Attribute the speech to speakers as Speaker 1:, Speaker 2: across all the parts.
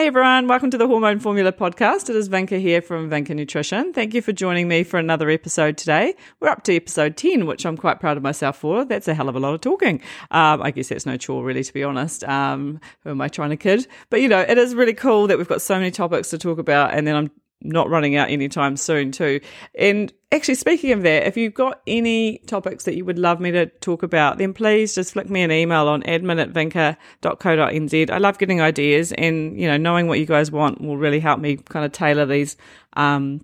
Speaker 1: Hey everyone, welcome to the Hormone Formula podcast. It is Vinka here from Vinka Nutrition. Thank you for joining me for another episode today. We're up to episode 10, which I'm quite proud of myself for. That's a hell of a lot of talking. Um, I guess that's no chore, really, to be honest. Um, who am I trying to kid? But you know, it is really cool that we've got so many topics to talk about, and then I'm not running out anytime soon too. And actually, speaking of that, if you've got any topics that you would love me to talk about, then please just flick me an email on admin at vinka.co.nz. I love getting ideas and, you know, knowing what you guys want will really help me kind of tailor these um,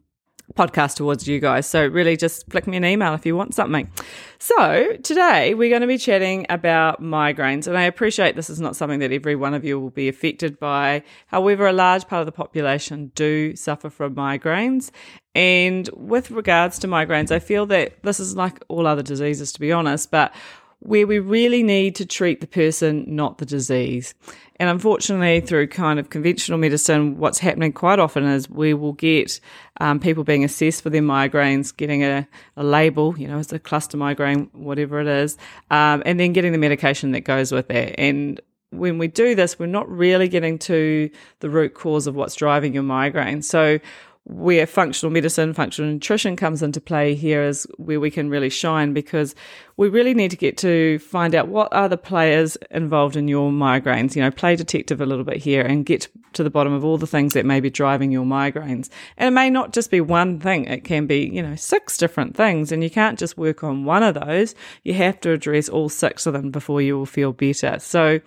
Speaker 1: podcast towards you guys. So really just flick me an email if you want something. So today we're going to be chatting about migraines and I appreciate this is not something that every one of you will be affected by. However, a large part of the population do suffer from migraines. And with regards to migraines, I feel that this is like all other diseases, to be honest, but where we really need to treat the person, not the disease. And unfortunately, through kind of conventional medicine, what's happening quite often is we will get um, people being assessed for their migraines, getting a, a label, you know, it's a cluster migraine, whatever it is, um, and then getting the medication that goes with that. And when we do this, we're not really getting to the root cause of what's driving your migraine. So where functional medicine, functional nutrition comes into play here is where we can really shine because we really need to get to find out what are the players involved in your migraines. You know, play detective a little bit here and get to the bottom of all the things that may be driving your migraines. And it may not just be one thing, it can be, you know, six different things. And you can't just work on one of those. You have to address all six of them before you will feel better. So,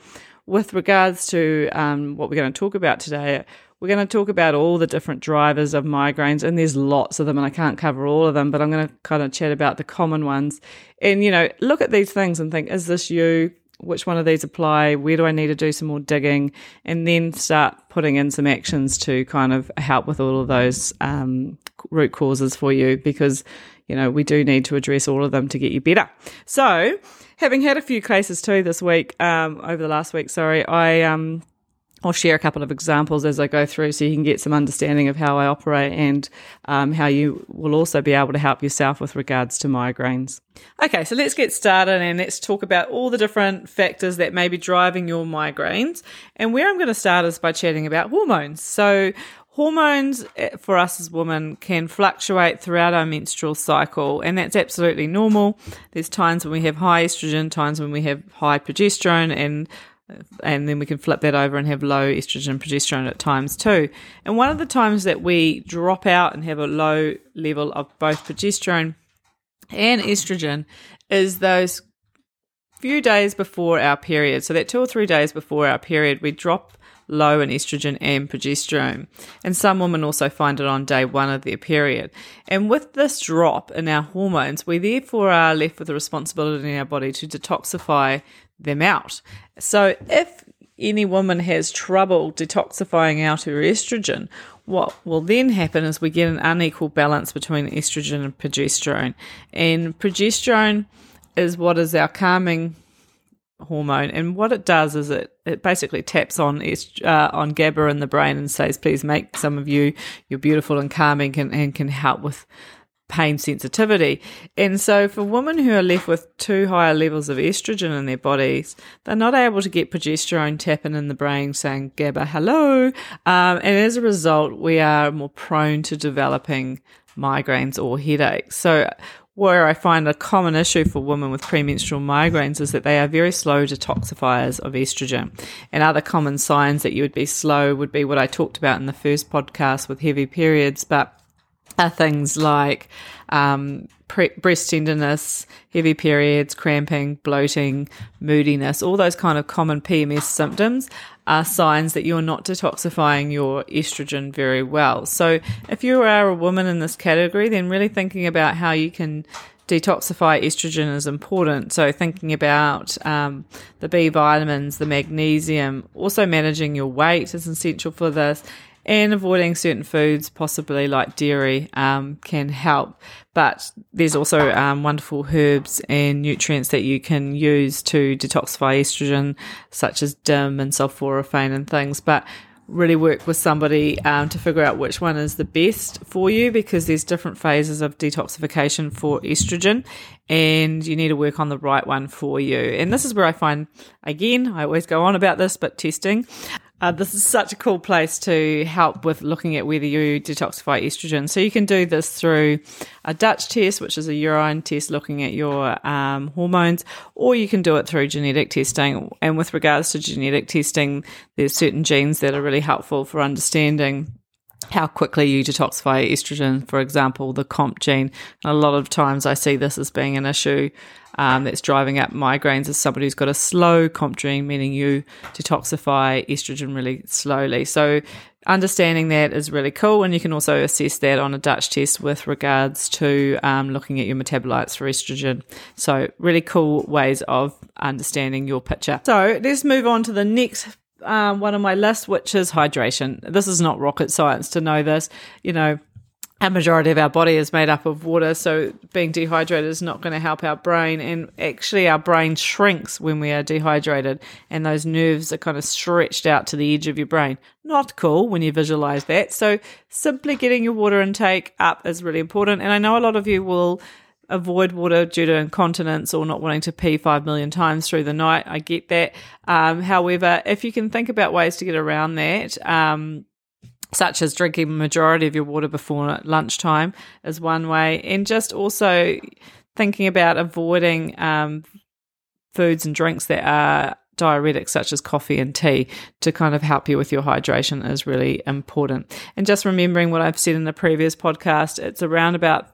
Speaker 1: with regards to um, what we're going to talk about today, we're going to talk about all the different drivers of migraines, and there's lots of them, and I can't cover all of them, but I'm going to kind of chat about the common ones. And, you know, look at these things and think, is this you? Which one of these apply? Where do I need to do some more digging? And then start putting in some actions to kind of help with all of those um, root causes for you because, you know, we do need to address all of them to get you better. So, having had a few cases too this week, um, over the last week, sorry, I, um, I'll share a couple of examples as I go through so you can get some understanding of how I operate and um, how you will also be able to help yourself with regards to migraines. Okay, so let's get started and let's talk about all the different factors that may be driving your migraines. And where I'm going to start is by chatting about hormones. So, hormones eh, for us as women can fluctuate throughout our menstrual cycle, and that's absolutely normal. There's times when we have high estrogen, times when we have high progesterone, and and then we can flip that over and have low estrogen progesterone at times too. And one of the times that we drop out and have a low level of both progesterone and estrogen is those few days before our period. So that two or three days before our period, we drop low in estrogen and progesterone. And some women also find it on day one of their period. And with this drop in our hormones, we therefore are left with the responsibility in our body to detoxify them out. So if any woman has trouble detoxifying out her estrogen, what will then happen is we get an unequal balance between estrogen and progesterone. And progesterone is what is our calming hormone, and what it does is it it basically taps on uh, on GABA in the brain and says, "Please make some of you you're beautiful and calming and, and can help with pain sensitivity. And so, for women who are left with too high levels of estrogen in their bodies, they're not able to get progesterone tapping in the brain saying, GABA, hello. Um, and as a result, we are more prone to developing migraines or headaches. So, where I find a common issue for women with premenstrual migraines is that they are very slow detoxifiers of estrogen. And other common signs that you would be slow would be what I talked about in the first podcast with heavy periods, but are things like um, pre- breast tenderness, heavy periods, cramping, bloating, moodiness, all those kind of common PMS symptoms are signs that you're not detoxifying your estrogen very well. So, if you are a woman in this category, then really thinking about how you can detoxify estrogen is important. So, thinking about um, the B vitamins, the magnesium, also managing your weight is essential for this, and avoiding certain foods, possibly like dairy, um, can help. But there's also um, wonderful herbs and nutrients that you can use to detoxify estrogen, such as DIM and sulforaphane and things. But really work with somebody um, to figure out which one is the best for you because there's different phases of detoxification for estrogen and you need to work on the right one for you. And this is where I find, again, I always go on about this, but testing Uh, this is such a cool place to help with looking at whether you detoxify estrogen. So you can do this through a Dutch test, which is a urine test looking at your um, hormones, or you can do it through genetic testing. And with regards to genetic testing, there's certain genes that are really helpful for understanding how quickly you detoxify estrogen, for example, the COMT gene. And a lot of times I see this as being an issue um, that's driving up migraines as somebody who's got a slow COMT gene, meaning you detoxify estrogen really slowly. So understanding that is really cool. And you can also assess that on a Dutch test with regards to um, looking at your metabolites for estrogen. So really cool ways of understanding your picture. So let's move on to the next um, one of my list, which is hydration. This is not rocket science to know this. You know, a majority of our body is made up of water, so being dehydrated is not going to help our brain. And actually, our brain shrinks when we are dehydrated, and those nerves are kind of stretched out to the edge of your brain. Not cool when you visualize that. So, simply getting your water intake up is really important. And I know a lot of you will avoid water due to incontinence or not wanting to pee five million times through the night. I get that. Um, however, if you can think about ways to get around that, um, such as drinking majority of your water before lunchtime is one way, and just also thinking about avoiding um, foods and drinks that are diuretics such as coffee and tea to kind of help you with your hydration is really important. And just remembering what I've said in the previous podcast, it's around about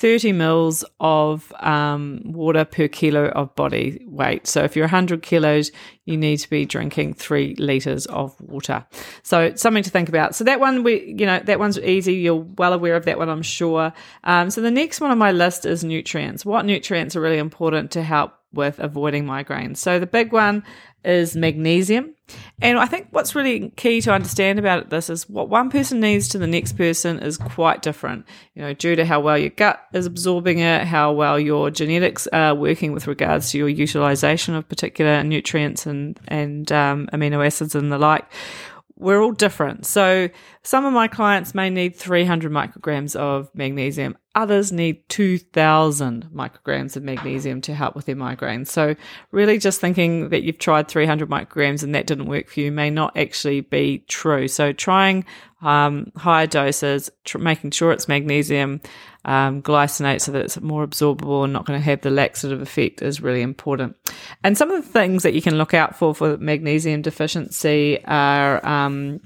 Speaker 1: 30 mils of um, water per kilo of body weight. So if you're 100 kilos, you need to be drinking three liters of water. So something to think about. So that one, we, you know, that one's easy. You're well aware of that one, I'm sure. Um, so the next one on my list is nutrients. What nutrients are really important to help with avoiding migraines? So the big one is magnesium. And I think what's really key to understand about this is what one person needs to the next person is quite different. You know, due to how well your gut is absorbing it, how well your genetics are working with regards to your utilization of particular nutrients and and um, amino acids and the like we're all different. So some of my clients may need 300 micrograms of magnesium. Others need 2000 micrograms of magnesium to help with their migraines. So really just thinking that you've tried 300 micrograms and that didn't work for you may not actually be true. So trying um, higher doses, tr- making sure it's magnesium um, glycinate so that it's more absorbable and not going to have the laxative effect is really important. And some of the things that you can look out for for magnesium deficiency are, um,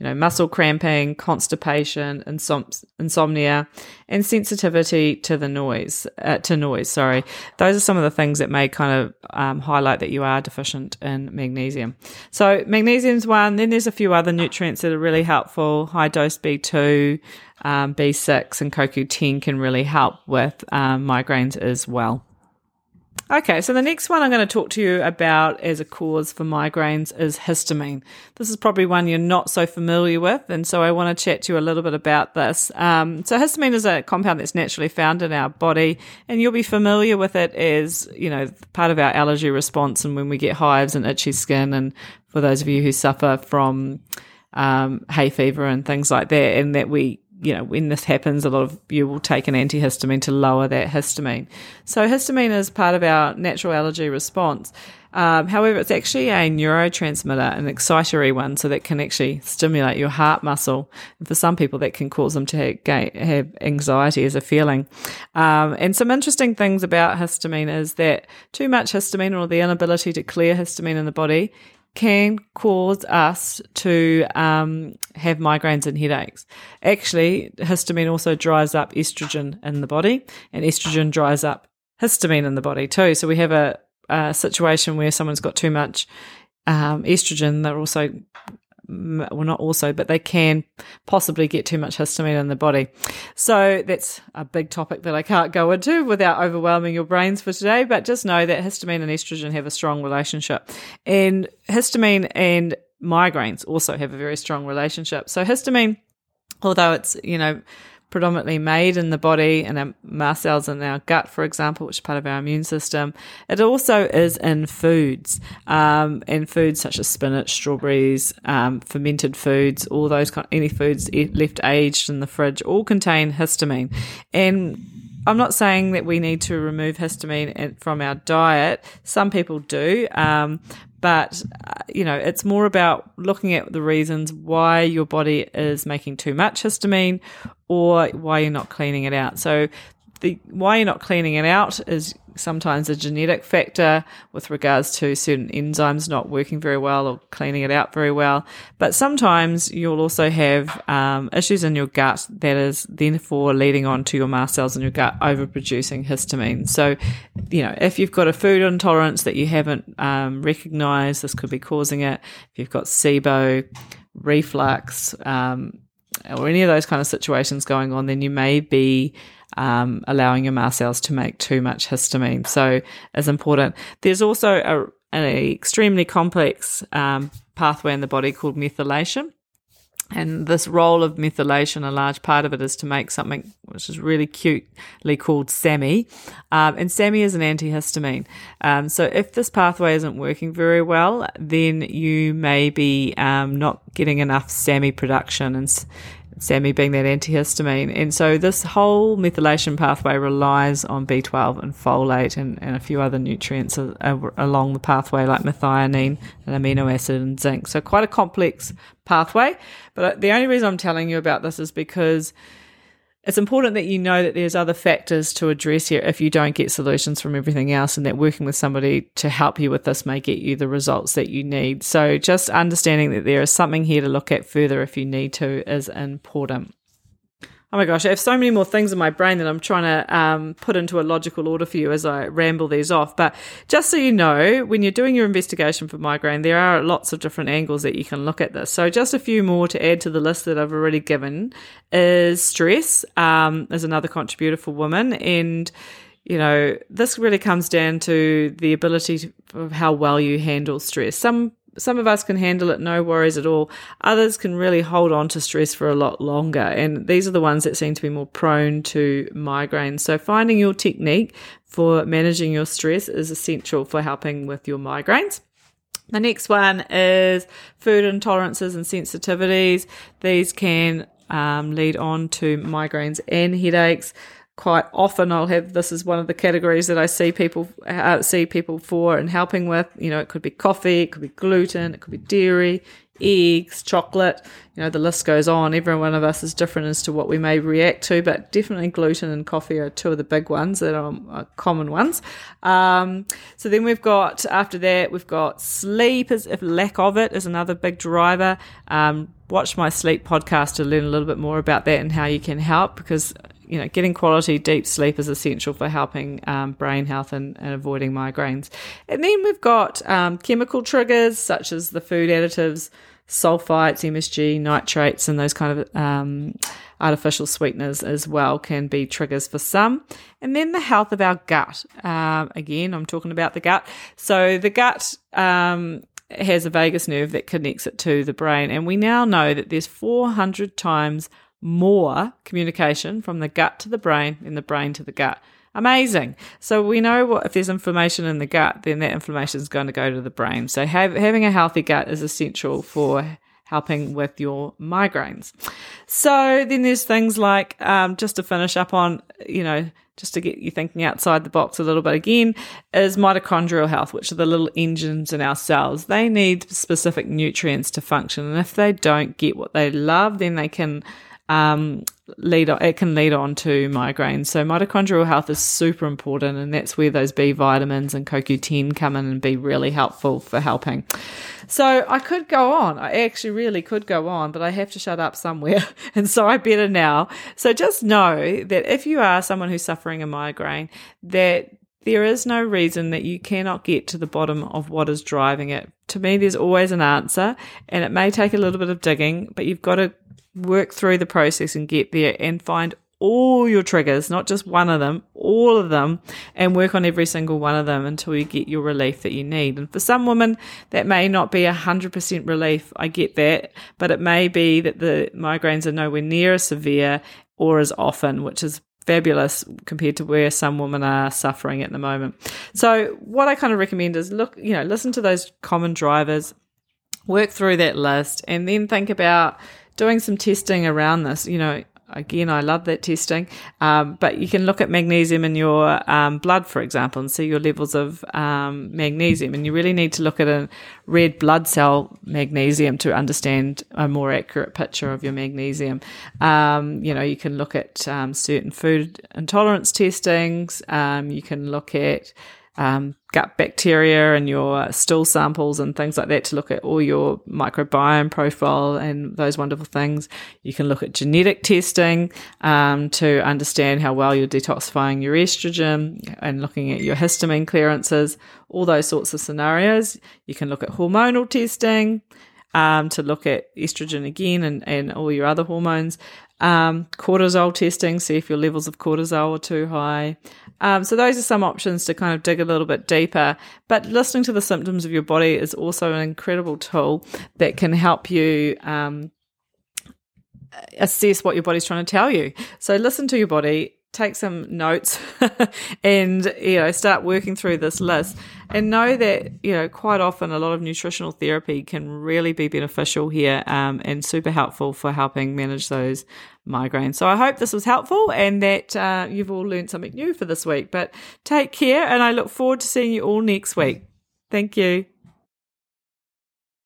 Speaker 1: you know, muscle cramping, constipation, insom- insomnia, and sensitivity to the noise. Uh, to noise, sorry. Those are some of the things that may kind of um, highlight that you are deficient in magnesium. So magnesium's one. Then there's a few other nutrients that are really helpful. High dose B2 um, B6 and CoQ10 can really help with um, migraines as well. Okay, so the next one I'm going to talk to you about as a cause for migraines is histamine. This is probably one you're not so familiar with, and so I want to chat to you a little bit about this. Um, so, histamine is a compound that's naturally found in our body, and you'll be familiar with it as you know part of our allergy response, and when we get hives and itchy skin, and for those of you who suffer from um, hay fever and things like that, and that we you know, when this happens, a lot of you will take an antihistamine to lower that histamine. So histamine is part of our natural allergy response. Um, however, it's actually a neurotransmitter, an excitatory one, so that can actually stimulate your heart muscle. And for some people, that can cause them to have anxiety as a feeling. Um, and some interesting things about histamine is that too much histamine or the inability to clear histamine in the body can cause us to um, have migraines and headaches. Actually, histamine also dries up estrogen in the body, and estrogen dries up histamine in the body too. So we have a, a situation where someone's got too much um, estrogen, they're also well, not also, but they can possibly get too much histamine in the body. So that's a big topic that I can't go into without overwhelming your brains for today. But just know that histamine and estrogen have a strong relationship, and histamine and migraines also have a very strong relationship. So histamine, although it's you know predominantly made in the body and our mast cells in our gut, for example, which is part of our immune system. It also is in foods, um, in foods such as spinach, strawberries, um, fermented foods, all those kind, any foods left aged in the fridge, all contain histamine. And I'm not saying that we need to remove histamine from our diet. Some people do. Um, but uh, you know it's more about looking at the reasons why your body is making too much histamine or why you're not cleaning it out so the why you're not cleaning it out is sometimes a genetic factor with regards to certain enzymes not working very well or cleaning it out very well. But sometimes you'll also have um, issues in your gut that is therefore leading on to your mast cells in your gut overproducing histamine. So, you know, if you've got a food intolerance that you haven't um, recognized, this could be causing it. If you've got SIBO, reflux, um, or any of those kind of situations going on, then you may be um, allowing your mast cells to make too much histamine. So it's important. There's also a, an extremely complex um, pathway in the body called methylation. And this role of methylation, a large part of it is to make something which is really cutely called SAMe. Um, and SAMe is an antihistamine. Um, so if this pathway isn't working very well, then you may be um, not getting enough SAMe production. And SAMe being that antihistamine. And so this whole methylation pathway relies on B12 and folate and, and a few other nutrients along the pathway like methionine and amino acid and zinc. So quite a complex pathway. But uh, the only reason I'm telling you about this is because it's important that you know that there's other factors to address here if you don't get solutions from everything else and that working with somebody to help you with this may get you the results that you need. So just understanding that there is something here to look at further if you need to is important. Oh my gosh, I have so many more things in my brain that I'm trying to um, put into a logical order for you as I ramble these off. But just so you know, when you're doing your investigation for migraine, there are lots of different angles that you can look at this. So just a few more to add to the list that I've already given is stress um, is another contributor for women. And you know, this really comes down to the ability of how well you handle stress. Some some of us can handle it, no worries at all. Others can really hold on to stress for a lot longer. And these are the ones that seem to be more prone to migraines. So finding your technique for managing your stress is essential for helping with your migraines. The next one is food intolerances and sensitivities. These can um, lead on to migraines and headaches quite often I'll have this is one of the categories that I see people uh, see people for and helping with. You know, it could be coffee, it could be gluten, it could be dairy, eggs, chocolate. You know, the list goes on. Every one of us is different as to what we may react to, but definitely gluten and coffee are two of the big ones that are, are common ones. Um, so then we've got after that we've got sleep. Is if lack of it is another big driver. Um, watch my sleep podcast to learn a little bit more about that and how you can help because you know, getting quality deep sleep is essential for helping um, brain health and, and, avoiding migraines. And then we've got um, chemical triggers such as the food additives, sulfites, MSG, nitrates, and those kind of um, artificial sweeteners as well can be triggers for some. And then the health of our gut. Um, again, I'm talking about the gut. So the gut um, has a vagus nerve that connects it to the brain, and we now know that there's 400 times more communication from the gut to the brain in the brain to the gut. Amazing. So we know what if there's inflammation in the gut, then that inflammation is going to go to the brain. So have, having a healthy gut is essential for helping with your migraines. So then there's things like um, just to finish up on, you know, just to get you thinking outside the box a little bit again, is mitochondrial health, which are the little engines in our cells. They need specific nutrients to function, and if they don't get what they love, then they can um, lead on, it can lead on to migraines. So mitochondrial health is super important, and that's where those B vitamins and CoQ10 come in and be really helpful for helping. So I could go on. I actually really could go on, but I have to shut up somewhere, and so I better now. So just know that if you are someone who's suffering a migraine, that there is no reason that you cannot get to the bottom of what is driving it. To me, there's always an answer, and it may take a little bit of digging, but you've got to work through the process and get there and find all your triggers, not just one of them, all of them, and work on every single one of them until you get your relief that you need. And for some women, that may not be 100% relief. I get that. But it may be that the migraines are nowhere near as severe or as often, which is fabulous compared to where some women are suffering at the moment. So what I kind of recommend is look, you know, listen to those common drivers, work through that list, and then think about doing some testing around this. You know, again, I love that testing. Um, but you can look at magnesium in your um, blood, for example, and see your levels of um, magnesium. And you really need to look at a red blood cell magnesium to understand a more accurate picture of your magnesium. Um, you know, you can look at um, certain food intolerance testings. Um, you can look at um, gut bacteria and your stool samples and things like that to look at all your microbiome profile and those wonderful things. You can look at genetic testing um, to understand how well you're detoxifying your estrogen and looking at your histamine clearances, all those sorts of scenarios. You can look at hormonal testing. Um, to look at estrogen again and, and all your other hormones. Um, cortisol testing, see if your levels of cortisol are too high. Um, so those are some options to kind of dig a little bit deeper. But listening to the symptoms of your body is also an incredible tool that can help you. Um, assess what your body's trying to tell you. So listen to your body, take some notes and you know start working through this list and know that you know quite often a lot of nutritional therapy can really be beneficial here um, and super helpful for helping manage those migraines. So i hope this was helpful and that uh, you've all learned something new for this week. But take care and i look forward to seeing you all next week. Thank you